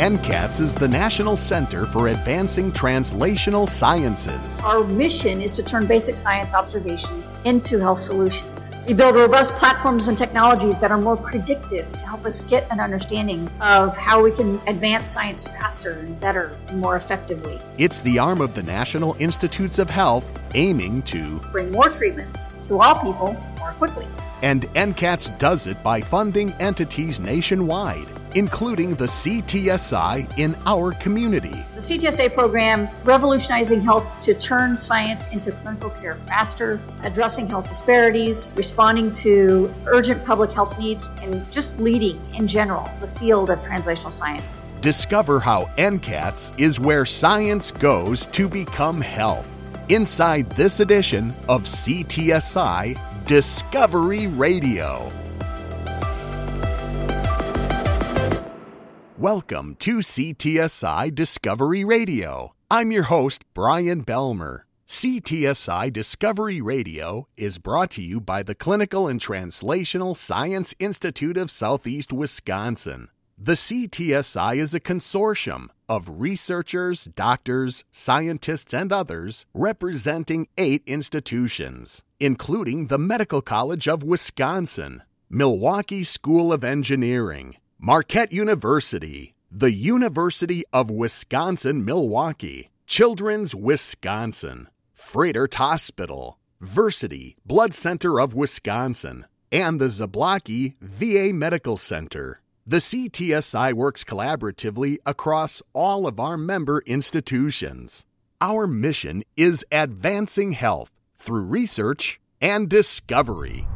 NCATS is the National Center for Advancing Translational Sciences. Our mission is to turn basic science observations into health solutions. We build robust platforms and technologies that are more predictive to help us get an understanding of how we can advance science faster and better and more effectively. It's the arm of the National Institutes of Health aiming to bring more treatments to all people more quickly. And NCATS does it by funding entities nationwide including the CTSI in our community. The CTSI program revolutionizing health to turn science into clinical care faster, addressing health disparities, responding to urgent public health needs, and just leading in general the field of translational science. Discover how NCATS is where science goes to become health. Inside this edition of CTSI Discovery Radio. Welcome to CTSI Discovery Radio. I'm your host, Brian Belmer. CTSI Discovery Radio is brought to you by the Clinical and Translational Science Institute of Southeast Wisconsin. The CTSI is a consortium of researchers, doctors, scientists, and others representing eight institutions, including the Medical College of Wisconsin, Milwaukee School of Engineering, Marquette University, the University of Wisconsin Milwaukee, Children's Wisconsin, Froedtert Hospital, Versiti Blood Center of Wisconsin, and the Zablocki VA Medical Center. The CTSI works collaboratively across all of our member institutions. Our mission is advancing health through research and discovery.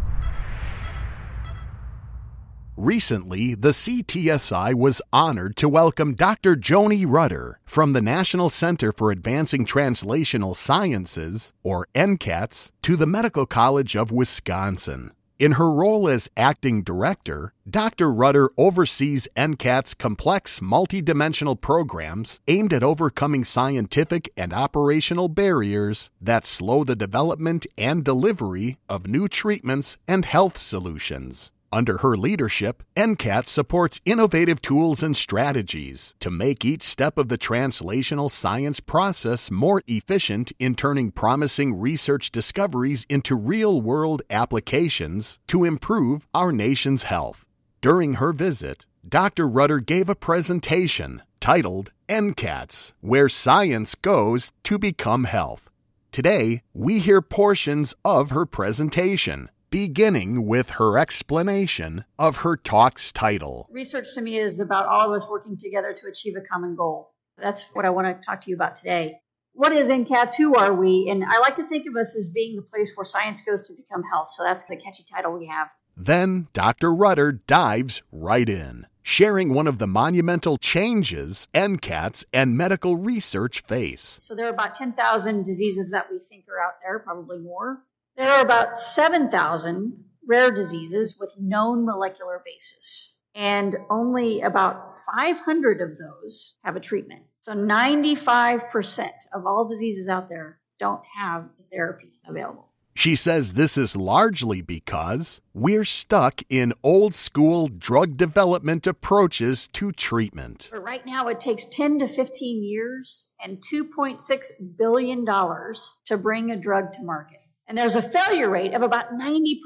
Recently, the CTSI was honored to welcome Dr. Joni Rutter from the National Center for Advancing Translational Sciences, or NCATS, to the Medical College of Wisconsin. In her role as acting director, Dr. Rutter oversees NCAT's complex multidimensional programs aimed at overcoming scientific and operational barriers that slow the development and delivery of new treatments and health solutions. Under her leadership, NCAT supports innovative tools and strategies to make each step of the translational science process more efficient in turning promising research discoveries into real world applications to improve our nation's health. During her visit, Dr. Rutter gave a presentation titled NCATS Where Science Goes to Become Health. Today, we hear portions of her presentation beginning with her explanation of her talk's title. Research to me is about all of us working together to achieve a common goal. That's what I want to talk to you about today. What is NCATS? Who are we? And I like to think of us as being the place where science goes to become health. So that's the catchy title we have. Then Dr. Rutter dives right in, sharing one of the monumental changes NCATS and medical research face. So there are about 10,000 diseases that we think are out there, probably more. There are about 7,000 rare diseases with known molecular basis, and only about 500 of those have a treatment. So 95% of all diseases out there don't have the therapy available. She says this is largely because we're stuck in old school drug development approaches to treatment. But right now, it takes 10 to 15 years and $2.6 billion to bring a drug to market and there's a failure rate of about 90%.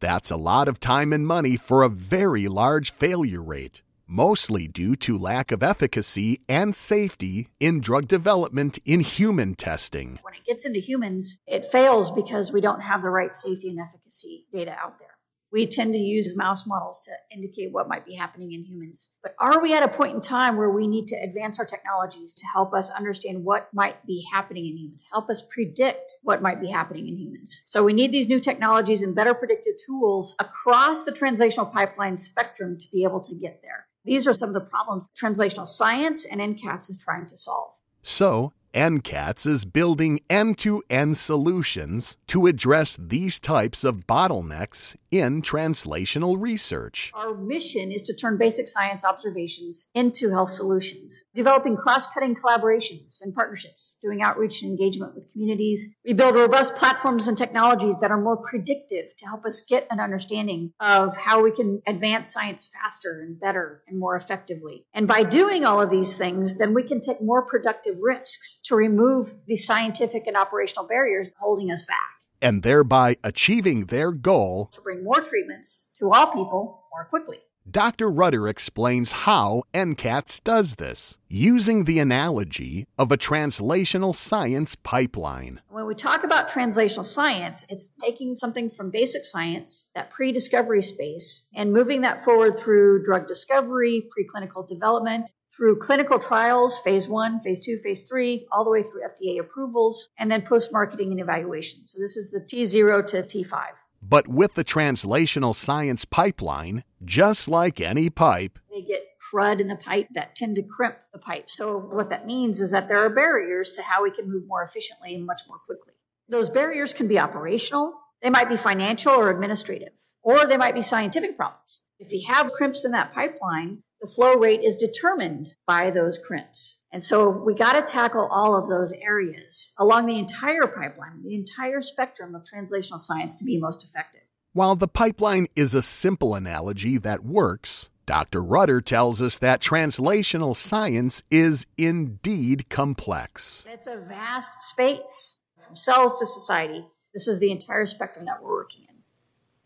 That's a lot of time and money for a very large failure rate, mostly due to lack of efficacy and safety in drug development in human testing. When it gets into humans, it fails because we don't have the right safety and efficacy data out there. We tend to use mouse models to indicate what might be happening in humans. But are we at a point in time where we need to advance our technologies to help us understand what might be happening in humans, help us predict what might be happening in humans? So we need these new technologies and better predictive tools across the translational pipeline spectrum to be able to get there. These are some of the problems translational science and NCATS is trying to solve. So, NCATS is building end to end solutions to address these types of bottlenecks in translational research. Our mission is to turn basic science observations into health solutions, developing cross cutting collaborations and partnerships, doing outreach and engagement with communities. We build robust platforms and technologies that are more predictive to help us get an understanding of how we can advance science faster and better and more effectively. And by doing all of these things, then we can take more productive risks to remove the scientific and operational barriers holding us back and thereby achieving their goal to bring more treatments to all people more quickly. Dr. Rutter explains how NCATS does this, using the analogy of a translational science pipeline. When we talk about translational science, it's taking something from basic science, that pre discovery space, and moving that forward through drug discovery, preclinical development, through clinical trials, phase one, phase two, phase three, all the way through FDA approvals, and then post marketing and evaluation. So this is the T0 to T5. But with the translational science pipeline, just like any pipe, they get crud in the pipe that tend to crimp the pipe. So what that means is that there are barriers to how we can move more efficiently and much more quickly. Those barriers can be operational, they might be financial or administrative, or they might be scientific problems. If you have crimps in that pipeline, the flow rate is determined by those crimps. And so we got to tackle all of those areas along the entire pipeline, the entire spectrum of translational science to be most effective. While the pipeline is a simple analogy that works, Dr. Rutter tells us that translational science is indeed complex. It's a vast space from cells to society. This is the entire spectrum that we're working in.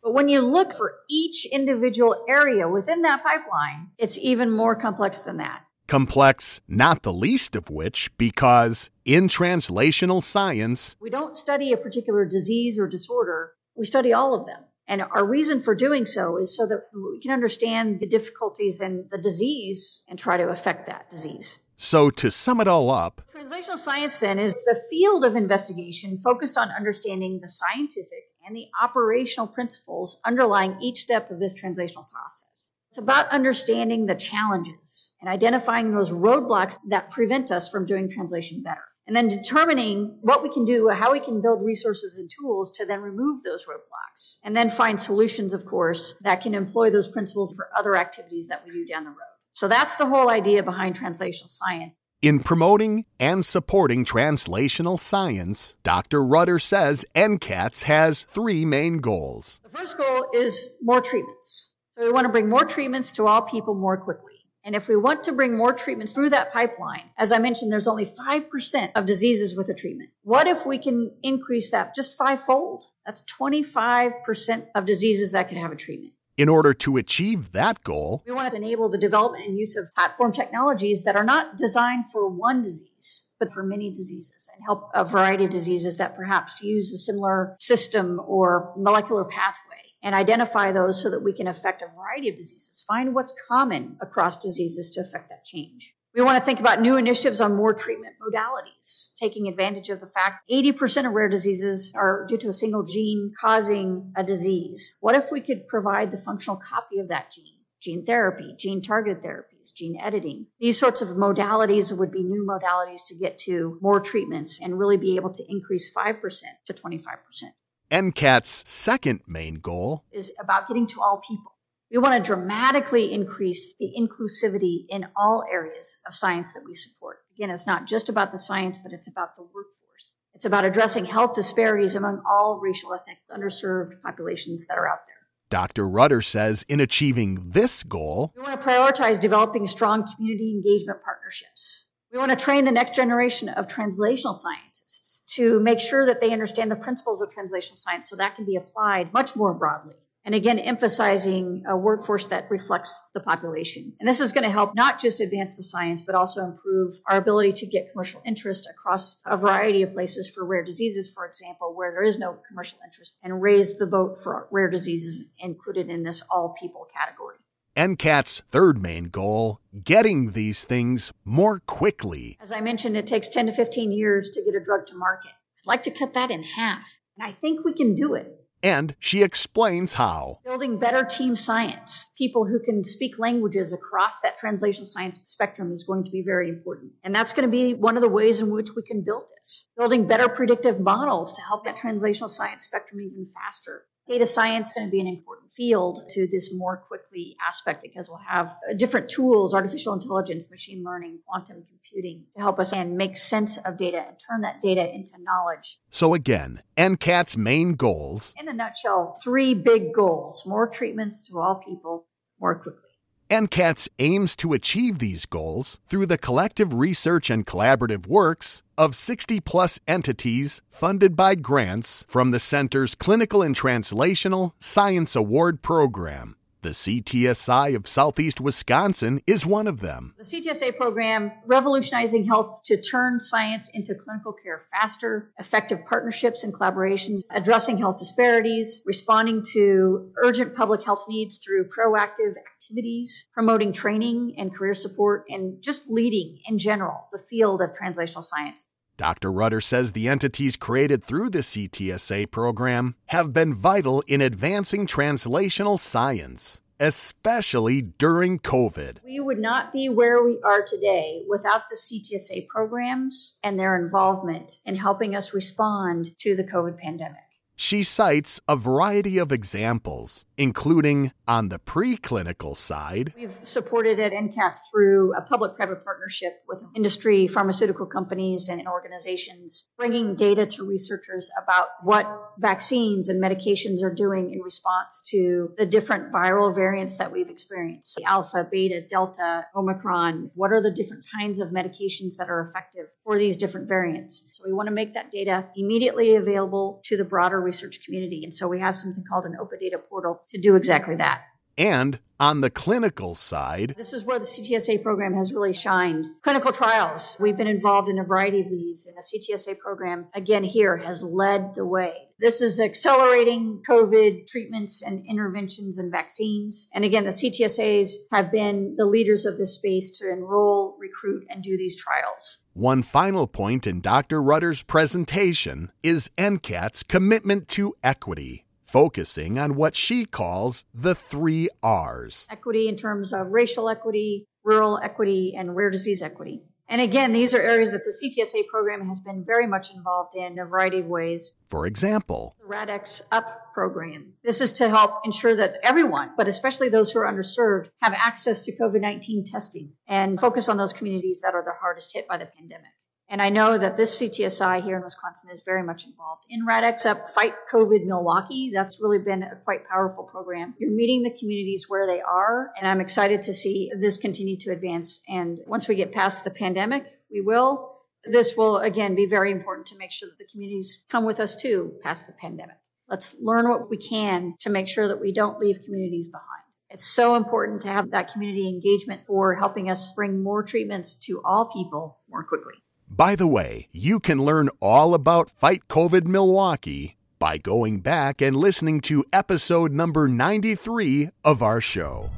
But when you look for each individual area within that pipeline, it's even more complex than that. Complex, not the least of which, because in translational science, we don't study a particular disease or disorder, we study all of them. And our reason for doing so is so that we can understand the difficulties in the disease and try to affect that disease. So, to sum it all up, translational science then is the field of investigation focused on understanding the scientific and the operational principles underlying each step of this translational process. It's about understanding the challenges and identifying those roadblocks that prevent us from doing translation better. And then determining what we can do, how we can build resources and tools to then remove those roadblocks. And then find solutions, of course, that can employ those principles for other activities that we do down the road. So that's the whole idea behind translational science. In promoting and supporting translational science, Dr. Rutter says NCATS has three main goals. The first goal is more treatments. So we want to bring more treatments to all people more quickly. And if we want to bring more treatments through that pipeline, as I mentioned, there's only 5% of diseases with a treatment. What if we can increase that just fivefold? That's 25% of diseases that could have a treatment. In order to achieve that goal, we want to enable the development and use of platform technologies that are not designed for one disease, but for many diseases and help a variety of diseases that perhaps use a similar system or molecular pathway and identify those so that we can affect a variety of diseases. Find what's common across diseases to affect that change. We want to think about new initiatives on more treatment modalities, taking advantage of the fact 80% of rare diseases are due to a single gene causing a disease. What if we could provide the functional copy of that gene? Gene therapy, gene targeted therapies, gene editing. These sorts of modalities would be new modalities to get to more treatments and really be able to increase 5% to 25%. NCAT's second main goal is about getting to all people. We want to dramatically increase the inclusivity in all areas of science that we support. Again, it's not just about the science, but it's about the workforce. It's about addressing health disparities among all racial, ethnic, underserved populations that are out there. Dr. Rutter says in achieving this goal, we want to prioritize developing strong community engagement partnerships. We want to train the next generation of translational scientists to make sure that they understand the principles of translational science so that can be applied much more broadly and again, emphasizing a workforce that reflects the population. And this is going to help not just advance the science, but also improve our ability to get commercial interest across a variety of places for rare diseases, for example, where there is no commercial interest, and raise the boat for rare diseases included in this all people category. NCAT's third main goal getting these things more quickly. As I mentioned, it takes 10 to 15 years to get a drug to market. I'd like to cut that in half, and I think we can do it. And she explains how. Building better team science, people who can speak languages across that translational science spectrum is going to be very important. And that's going to be one of the ways in which we can build this. Building better predictive models to help that translational science spectrum even faster. Data science is going to be an important field to this more quickly aspect because we'll have uh, different tools, artificial intelligence, machine learning, quantum computing to help us and make sense of data and turn that data into knowledge. So again, NCAT's main goals. In a nutshell, three big goals. More treatments to all people more quickly. NCATS aims to achieve these goals through the collective research and collaborative works of 60 plus entities funded by grants from the Center's Clinical and Translational Science Award Program. The CTSI of Southeast Wisconsin is one of them. The CTSA program, revolutionizing health to turn science into clinical care faster, effective partnerships and collaborations, addressing health disparities, responding to urgent public health needs through proactive activities, promoting training and career support, and just leading in general the field of translational science. Dr. Rutter says the entities created through the CTSA program have been vital in advancing translational science, especially during COVID. We would not be where we are today without the CTSA programs and their involvement in helping us respond to the COVID pandemic. She cites a variety of examples, including on the preclinical side. We've supported at NCATS through a public private partnership with industry, pharmaceutical companies, and organizations, bringing data to researchers about what vaccines and medications are doing in response to the different viral variants that we've experienced alpha, beta, delta, omicron. What are the different kinds of medications that are effective for these different variants? So we want to make that data immediately available to the broader research community. And so we have something called an open data portal to do exactly that. And on the clinical side, this is where the CTSA program has really shined. Clinical trials, we've been involved in a variety of these, and the CTSA program, again, here has led the way. This is accelerating COVID treatments and interventions and vaccines. And again, the CTSAs have been the leaders of this space to enroll, recruit, and do these trials. One final point in Dr. Rutter's presentation is NCAT's commitment to equity focusing on what she calls the three R's equity in terms of racial equity, rural equity, and rare disease equity. And again, these are areas that the CTSA program has been very much involved in a variety of ways. For example, the RADx UP program. This is to help ensure that everyone, but especially those who are underserved, have access to COVID 19 testing and focus on those communities that are the hardest hit by the pandemic. And I know that this CTSI here in Wisconsin is very much involved in RADx Up Fight COVID Milwaukee. That's really been a quite powerful program. You're meeting the communities where they are, and I'm excited to see this continue to advance. And once we get past the pandemic, we will. This will again be very important to make sure that the communities come with us too past the pandemic. Let's learn what we can to make sure that we don't leave communities behind. It's so important to have that community engagement for helping us bring more treatments to all people more quickly. By the way, you can learn all about Fight COVID Milwaukee by going back and listening to episode number 93 of our show.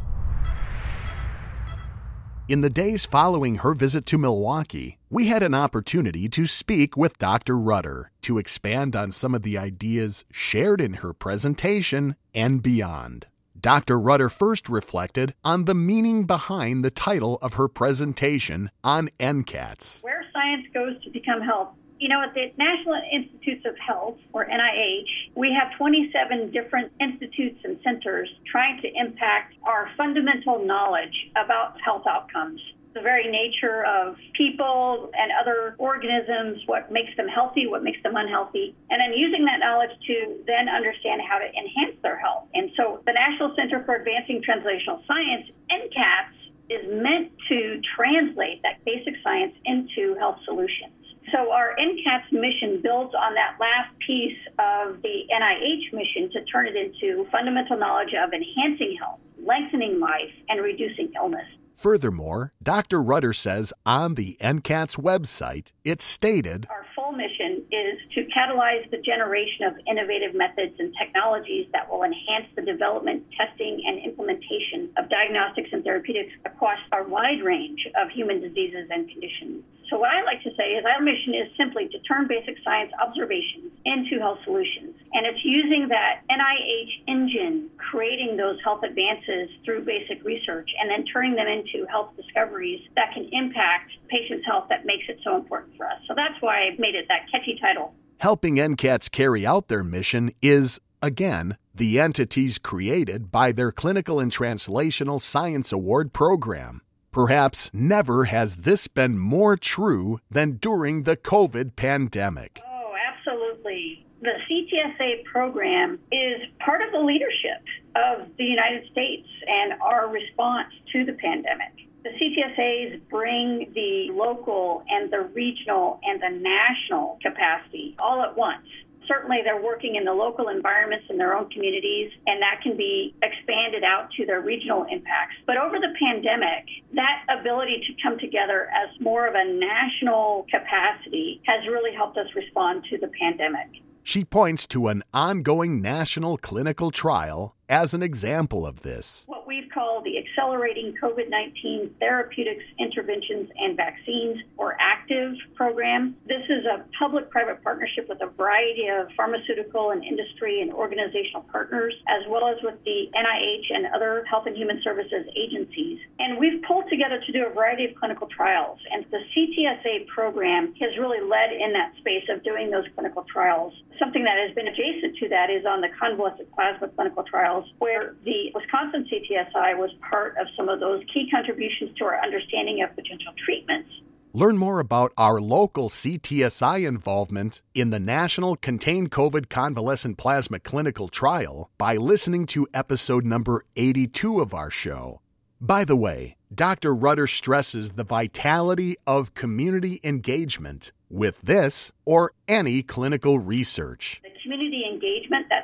In the days following her visit to Milwaukee, we had an opportunity to speak with Dr. Rutter to expand on some of the ideas shared in her presentation and beyond. Dr. Rutter first reflected on the meaning behind the title of her presentation on NCATS. Where science goes to become health. You know, at the National Institutes of Health, or NIH, we have 27 different institutes and centers trying to impact our fundamental knowledge about health outcomes the very nature of people and other organisms, what makes them healthy, what makes them unhealthy, and then using that knowledge to then understand how to enhance their health. And so the National Center for Advancing Translational Science, NCATS, is meant to translate that basic science into health solutions. So our NCATS mission builds on that last piece of the NIH mission to turn it into fundamental knowledge of enhancing health, lengthening life, and reducing illness. Furthermore, Dr. Rutter says on the NCATS website, it's stated Our full mission is to catalyze the generation of innovative methods and technologies that will enhance the development, testing, and implementation of diagnostics and therapeutics across a wide range of human diseases and conditions. So, what I like to say is our mission is simply to turn basic science observations into health solutions. And it's using that NIH engine, creating those health advances through basic research and then turning them into health discoveries that can impact patients' health that makes it so important for us. So that's why I made it that catchy title. Helping NCATS carry out their mission is, again, the entities created by their Clinical and Translational Science Award program. Perhaps never has this been more true than during the COVID pandemic. Oh, absolutely. The CTSA program is part of the leadership of the United States and our response to the pandemic. The CTSAs bring the local and the regional and the national capacity all at once certainly they're working in the local environments in their own communities, and that can be expanded out to their regional impacts. But over the pandemic, that ability to come together as more of a national capacity has really helped us respond to the pandemic. She points to an ongoing national clinical trial as an example of this. We've called the Accelerating COVID 19 Therapeutics, Interventions, and Vaccines, or ACTIV program. This is a public private partnership with a variety of pharmaceutical and industry and organizational partners, as well as with the NIH and other health and human services agencies. And we've pulled together to do a variety of clinical trials. And the CTSA program has really led in that space of doing those clinical trials. Something that has been adjacent to that is on the convalescent plasma clinical trials, where the Wisconsin CTSI was part of some of those key contributions to our understanding of potential treatments. Learn more about our local CTSI involvement in the National Contained COVID Convalescent Plasma Clinical Trial by listening to episode number 82 of our show. By the way, Dr. Rutter stresses the vitality of community engagement with this or any clinical research. The community engagement that's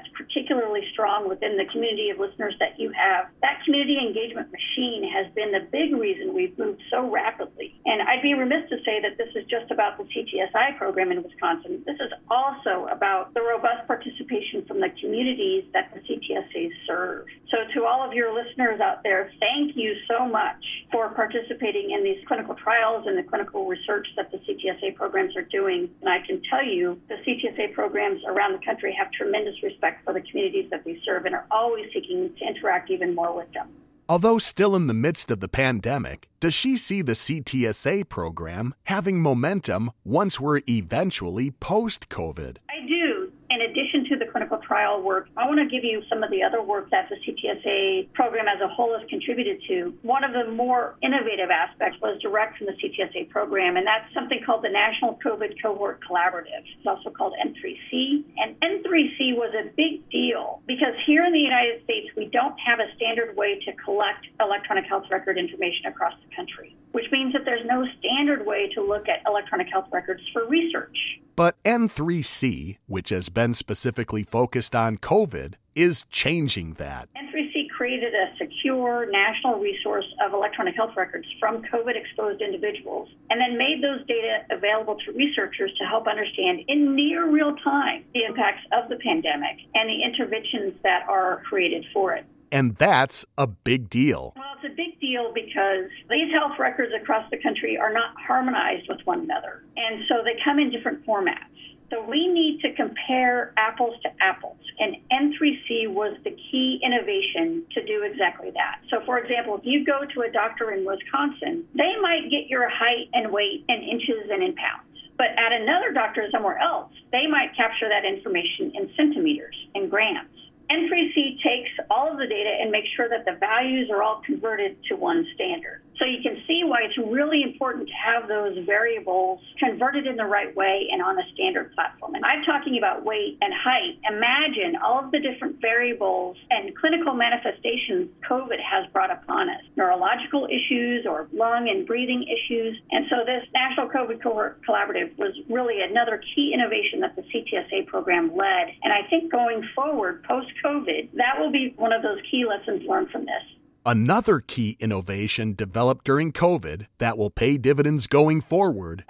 particularly strong within the community of listeners that you have. That community engagement machine has been the big reason we've moved so rapidly. And I'd be remiss to say that this is just about the CTSI program in Wisconsin. This is also about the robust participation from the communities that the CTSAs serve. So, to all of your listeners out there, thank you so much for participating in these clinical trials and the clinical research that the CTSA programs are doing. And I can tell you the CTSA programs around the country have tremendous respect for the communities that they serve and are always seeking to interact even more with them. Although still in the midst of the pandemic, does she see the CTSA program having momentum once we're eventually post COVID? I do. In addition to the clinical trial work, I want to give you some of the other work that the CTSA program as a whole has contributed to. One of the more innovative aspects was direct from the CTSA program, and that's something called the National COVID Cohort Collaborative. It's also called N3C. And N3C was a big deal because here in the United States, we don't have a standard way to collect electronic health record information across the country, which means that there's no standard way to look at electronic health records for research. But N3C, which has been specifically focused on COVID, is changing that. N3C created a secure national resource of electronic health records from COVID exposed individuals and then made those data available to researchers to help understand in near real time the impacts of the pandemic and the interventions that are created for it. And that's a big deal. Well, it's a big deal because these health records across the country are not harmonized with one another. And so they come in different formats. So we need to compare apples to apples. And N3C was the key innovation to do exactly that. So, for example, if you go to a doctor in Wisconsin, they might get your height and weight in inches and in pounds. But at another doctor somewhere else, they might capture that information in centimeters and grams. N3C takes all of the data and makes sure that the values are all converted to one standard. So you can see why it's really important to have those variables converted in the right way and on a standard platform. And I'm talking about weight and height. Imagine all of the different variables and clinical manifestations COVID has brought upon us neurological issues or lung and breathing issues. And so this National COVID Collaborative was really another key innovation that the CTSA program led. And I think going forward, post COVID, that will be one of those key lessons learned from this. Another key innovation developed during COVID that will pay dividends going forward.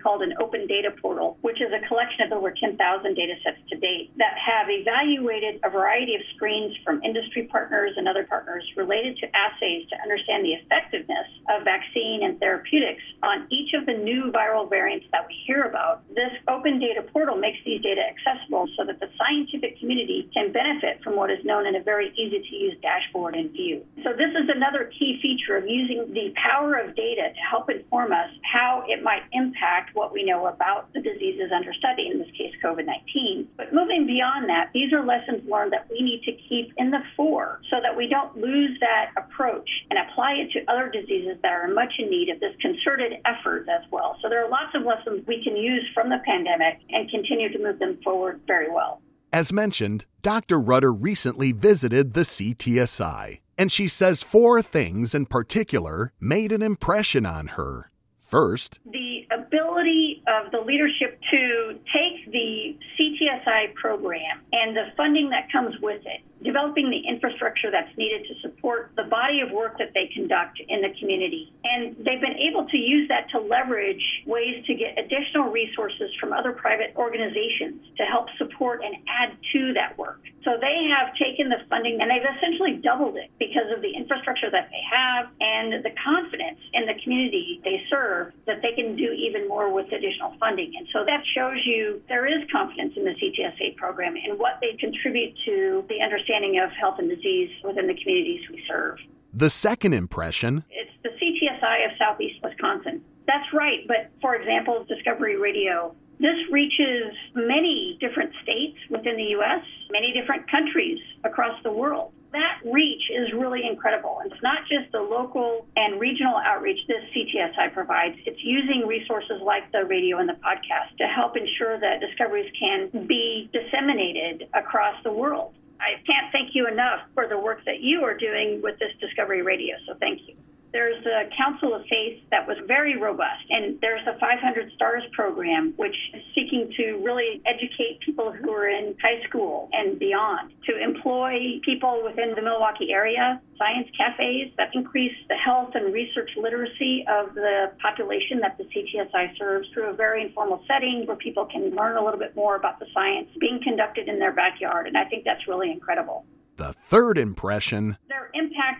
Called an open data portal, which is a collection of over 10,000 data sets to date that have evaluated a variety of screens from industry partners and other partners related to assays to understand the effectiveness of vaccine and therapeutics on each of the new viral variants that we hear about. This open data portal makes these data accessible so that the scientific community can benefit from what is known in a very easy to use dashboard and view. So, this is another key feature of using the power of data to help inform us how it might impact what we know about the diseases under study, in this case, COVID 19. But moving beyond that, these are lessons learned that we need to keep in the fore so that we don't lose that approach and apply it to other diseases that are much in need of this concerted effort as well. So there are lots of lessons we can use from the pandemic and continue to move them forward very well. As mentioned, Dr. Rutter recently visited the CTSI, and she says four things in particular made an impression on her. First, the ability of the leadership to take the CTSI program and the funding that comes with it developing the infrastructure that's needed to support the body of work that they conduct in the community. And they've been able to use that to leverage ways to get additional resources from other private organizations to help support and add to that work. So they have taken the funding and they've essentially doubled it because of the infrastructure that they have and the confidence in the community they serve that they can do even more with additional funding. And so that shows you there is confidence in the CTSA program and what they contribute to the understanding understanding of health and disease within the communities we serve. The second impression it's the CTSI of Southeast Wisconsin. That's right, but for example, Discovery Radio. This reaches many different states within the U.S., many different countries across the world that reach is really incredible. It's not just the local and regional outreach this CTSI provides, it's using resources like the radio and the podcast to help ensure that discoveries can be disseminated across the world. I can't thank you enough for the work that you are doing with this Discovery Radio. So thank you. There's a Council of Faith that was very robust, and there's a 500 Stars program, which is seeking to really educate people who are in high school and beyond to employ people within the Milwaukee area, science cafes that increase the health and research literacy of the population that the CTSI serves through a very informal setting where people can learn a little bit more about the science being conducted in their backyard. And I think that's really incredible. The third impression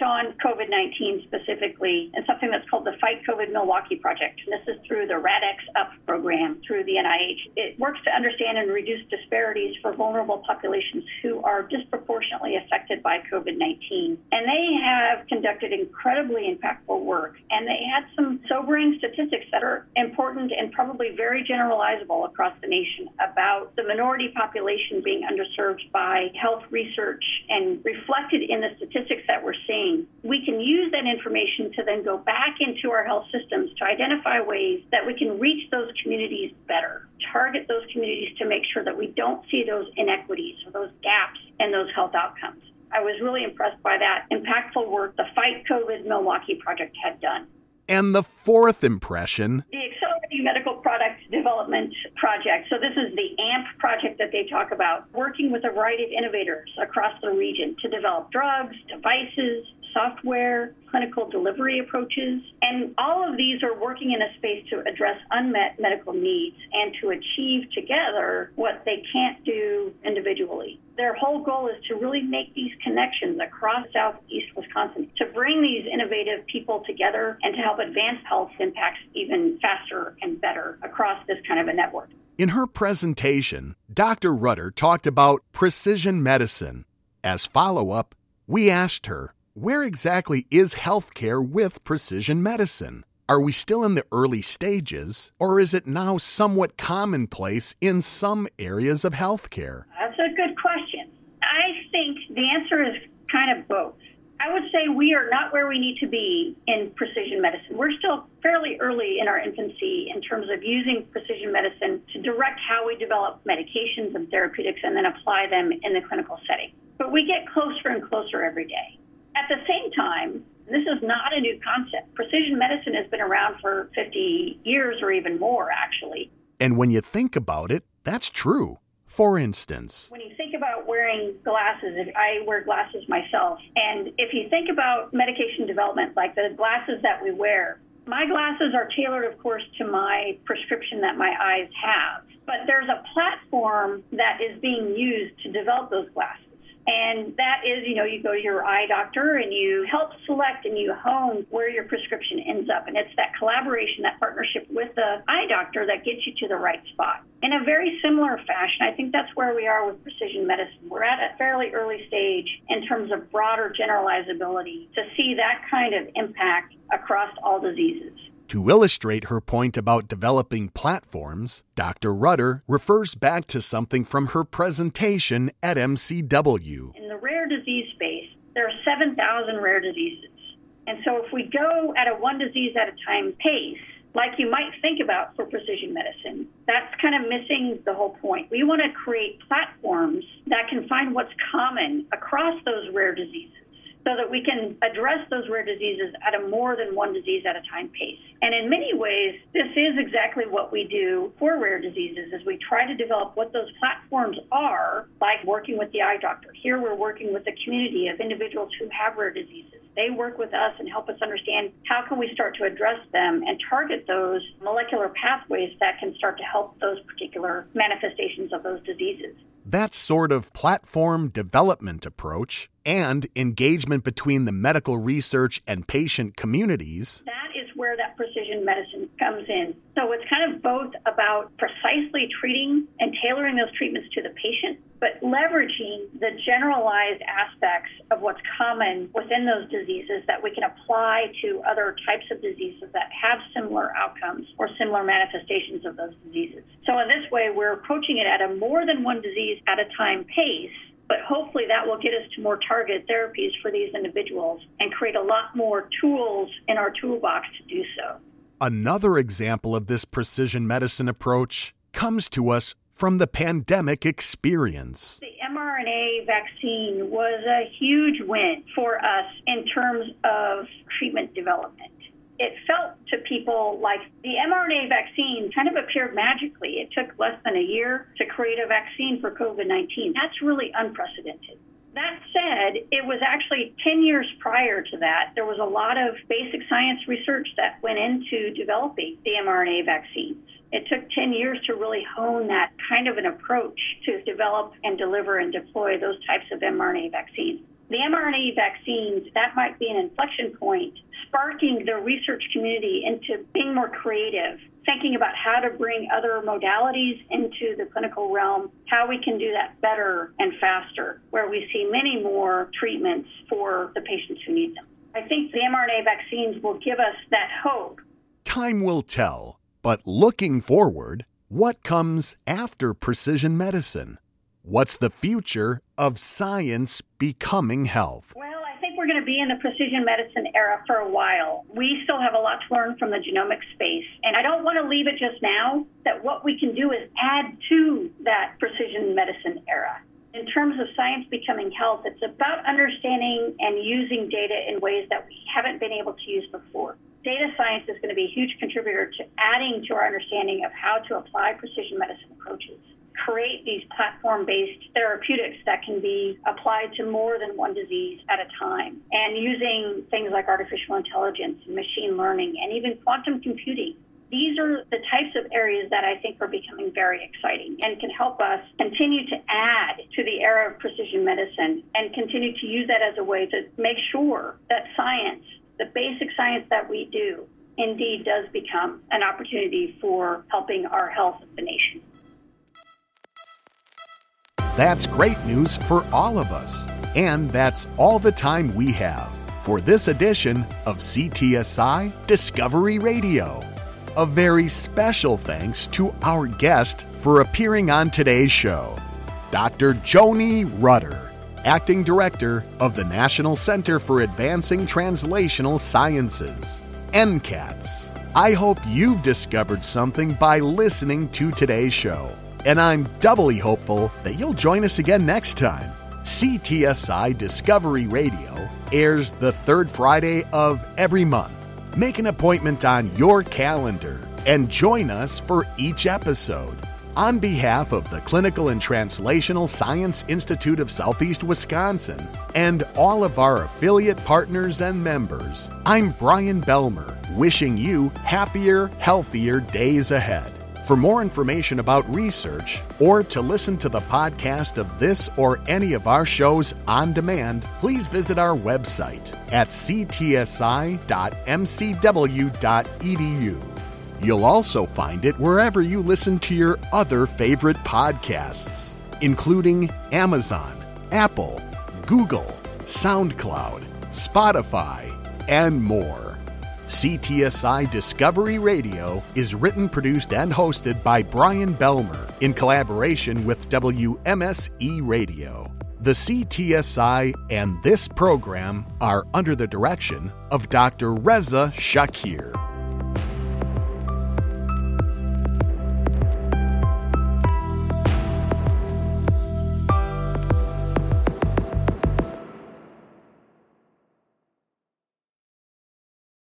on COVID 19 specifically, and something that's called the Fight COVID Milwaukee Project. And this is through the RADx Up program through the NIH. It works to understand and reduce disparities for vulnerable populations who are disproportionately affected by COVID 19. And they have conducted incredibly impactful work. And they had some sobering statistics that are important and probably very generalizable across the nation about the minority population being underserved by health research and reflected in the statistics that we're seeing, we can use that information to then go back into our health systems to identify ways that we can reach those communities better, target those communities to make sure that we don't see those inequities or those gaps in those health outcomes. I was really impressed by that impactful work the Fight COVID Milwaukee Project had done. And the fourth impression the Accelerating Medical Product Development Project. So, this is the AMP project that they talk about, working with a variety of innovators across the region to develop drugs, devices, software, clinical delivery approaches. And all of these are working in a space to address unmet medical needs and to achieve together what they can't do individually. Their whole goal is to really make these connections across southeast Wisconsin to bring these innovative people together and to help advance health impacts even faster and better across this kind of a network. In her presentation, Dr. Rutter talked about precision medicine. As follow up, we asked her where exactly is healthcare with precision medicine? Are we still in the early stages, or is it now somewhat commonplace in some areas of healthcare? That's a good question. I think the answer is kind of both. I would say we are not where we need to be in precision medicine. We're still fairly early in our infancy in terms of using precision medicine to direct how we develop medications and therapeutics and then apply them in the clinical setting. But we get closer and closer every day. At the same time, this is not a new concept. Precision medicine has been around for 50 years or even more, actually. And when you think about it, that's true. For instance, when you think about wearing glasses, if I wear glasses myself, and if you think about medication development, like the glasses that we wear, My glasses are tailored, of course, to my prescription that my eyes have, but there's a platform that is being used to develop those glasses. And that is, you know, you go to your eye doctor and you help select and you hone where your prescription ends up. And it's that collaboration, that partnership with the eye doctor that gets you to the right spot. In a very similar fashion, I think that's where we are with precision medicine. We're at a fairly early stage in terms of broader generalizability to see that kind of impact across all diseases. To illustrate her point about developing platforms, Dr. Rutter refers back to something from her presentation at MCW. In the rare disease space, there are 7,000 rare diseases. And so if we go at a one disease at a time pace, like you might think about for precision medicine, that's kind of missing the whole point. We want to create platforms that can find what's common across those rare diseases so that we can address those rare diseases at a more than one disease at a time pace. And in many ways, this is exactly what we do for rare diseases is we try to develop what those platforms are, like working with the eye doctor. Here we're working with a community of individuals who have rare diseases. They work with us and help us understand how can we start to address them and target those molecular pathways that can start to help those particular manifestations of those diseases. That sort of platform development approach and engagement between the medical research and patient communities. That is where that precision medicine comes in. So it's kind of both about precisely treating and tailoring those treatments to the patient, but leveraging the generalized aspects of what's common within those diseases that we can apply to other types of diseases that have similar outcomes or similar manifestations of those diseases. So in this way, we're approaching it at a more than one disease at a time pace but hopefully that will get us to more targeted therapies for these individuals and create a lot more tools in our toolbox to do so. Another example of this precision medicine approach comes to us from the pandemic experience. The mRNA vaccine was a huge win for us in terms of treatment development it felt to people like the mRNA vaccine kind of appeared magically. It took less than a year to create a vaccine for COVID 19. That's really unprecedented. That said, it was actually 10 years prior to that. There was a lot of basic science research that went into developing the mRNA vaccines. It took 10 years to really hone that kind of an approach to develop and deliver and deploy those types of mRNA vaccines. The mRNA vaccines, that might be an inflection point, sparking the research community into being more creative, thinking about how to bring other modalities into the clinical realm, how we can do that better and faster, where we see many more treatments for the patients who need them. I think the mRNA vaccines will give us that hope. Time will tell, but looking forward, what comes after precision medicine? What's the future of science becoming health? Well, I think we're going to be in the precision medicine era for a while. We still have a lot to learn from the genomic space. And I don't want to leave it just now that what we can do is add to that precision medicine era. In terms of science becoming health, it's about understanding and using data in ways that we haven't been able to use before. Data science is going to be a huge contributor to adding to our understanding of how to apply precision medicine approaches create these platform based therapeutics that can be applied to more than one disease at a time. And using things like artificial intelligence, and machine learning, and even quantum computing. These are the types of areas that I think are becoming very exciting and can help us continue to add to the era of precision medicine and continue to use that as a way to make sure that science, the basic science that we do, indeed does become an opportunity for helping our health of the nation. That's great news for all of us. And that's all the time we have for this edition of CTSI Discovery Radio. A very special thanks to our guest for appearing on today's show, Dr. Joni Rutter, Acting Director of the National Center for Advancing Translational Sciences, NCATS. I hope you've discovered something by listening to today's show and I'm doubly hopeful that you'll join us again next time. CTSI Discovery Radio airs the third Friday of every month. Make an appointment on your calendar and join us for each episode. On behalf of the Clinical and Translational Science Institute of Southeast Wisconsin and all of our affiliate partners and members, I'm Brian Belmer wishing you happier, healthier days ahead. For more information about research or to listen to the podcast of this or any of our shows on demand, please visit our website at ctsi.mcw.edu. You'll also find it wherever you listen to your other favorite podcasts, including Amazon, Apple, Google, SoundCloud, Spotify, and more. CTSI Discovery Radio is written, produced, and hosted by Brian Belmer in collaboration with WMSE Radio. The CTSI and this program are under the direction of Dr. Reza Shaker.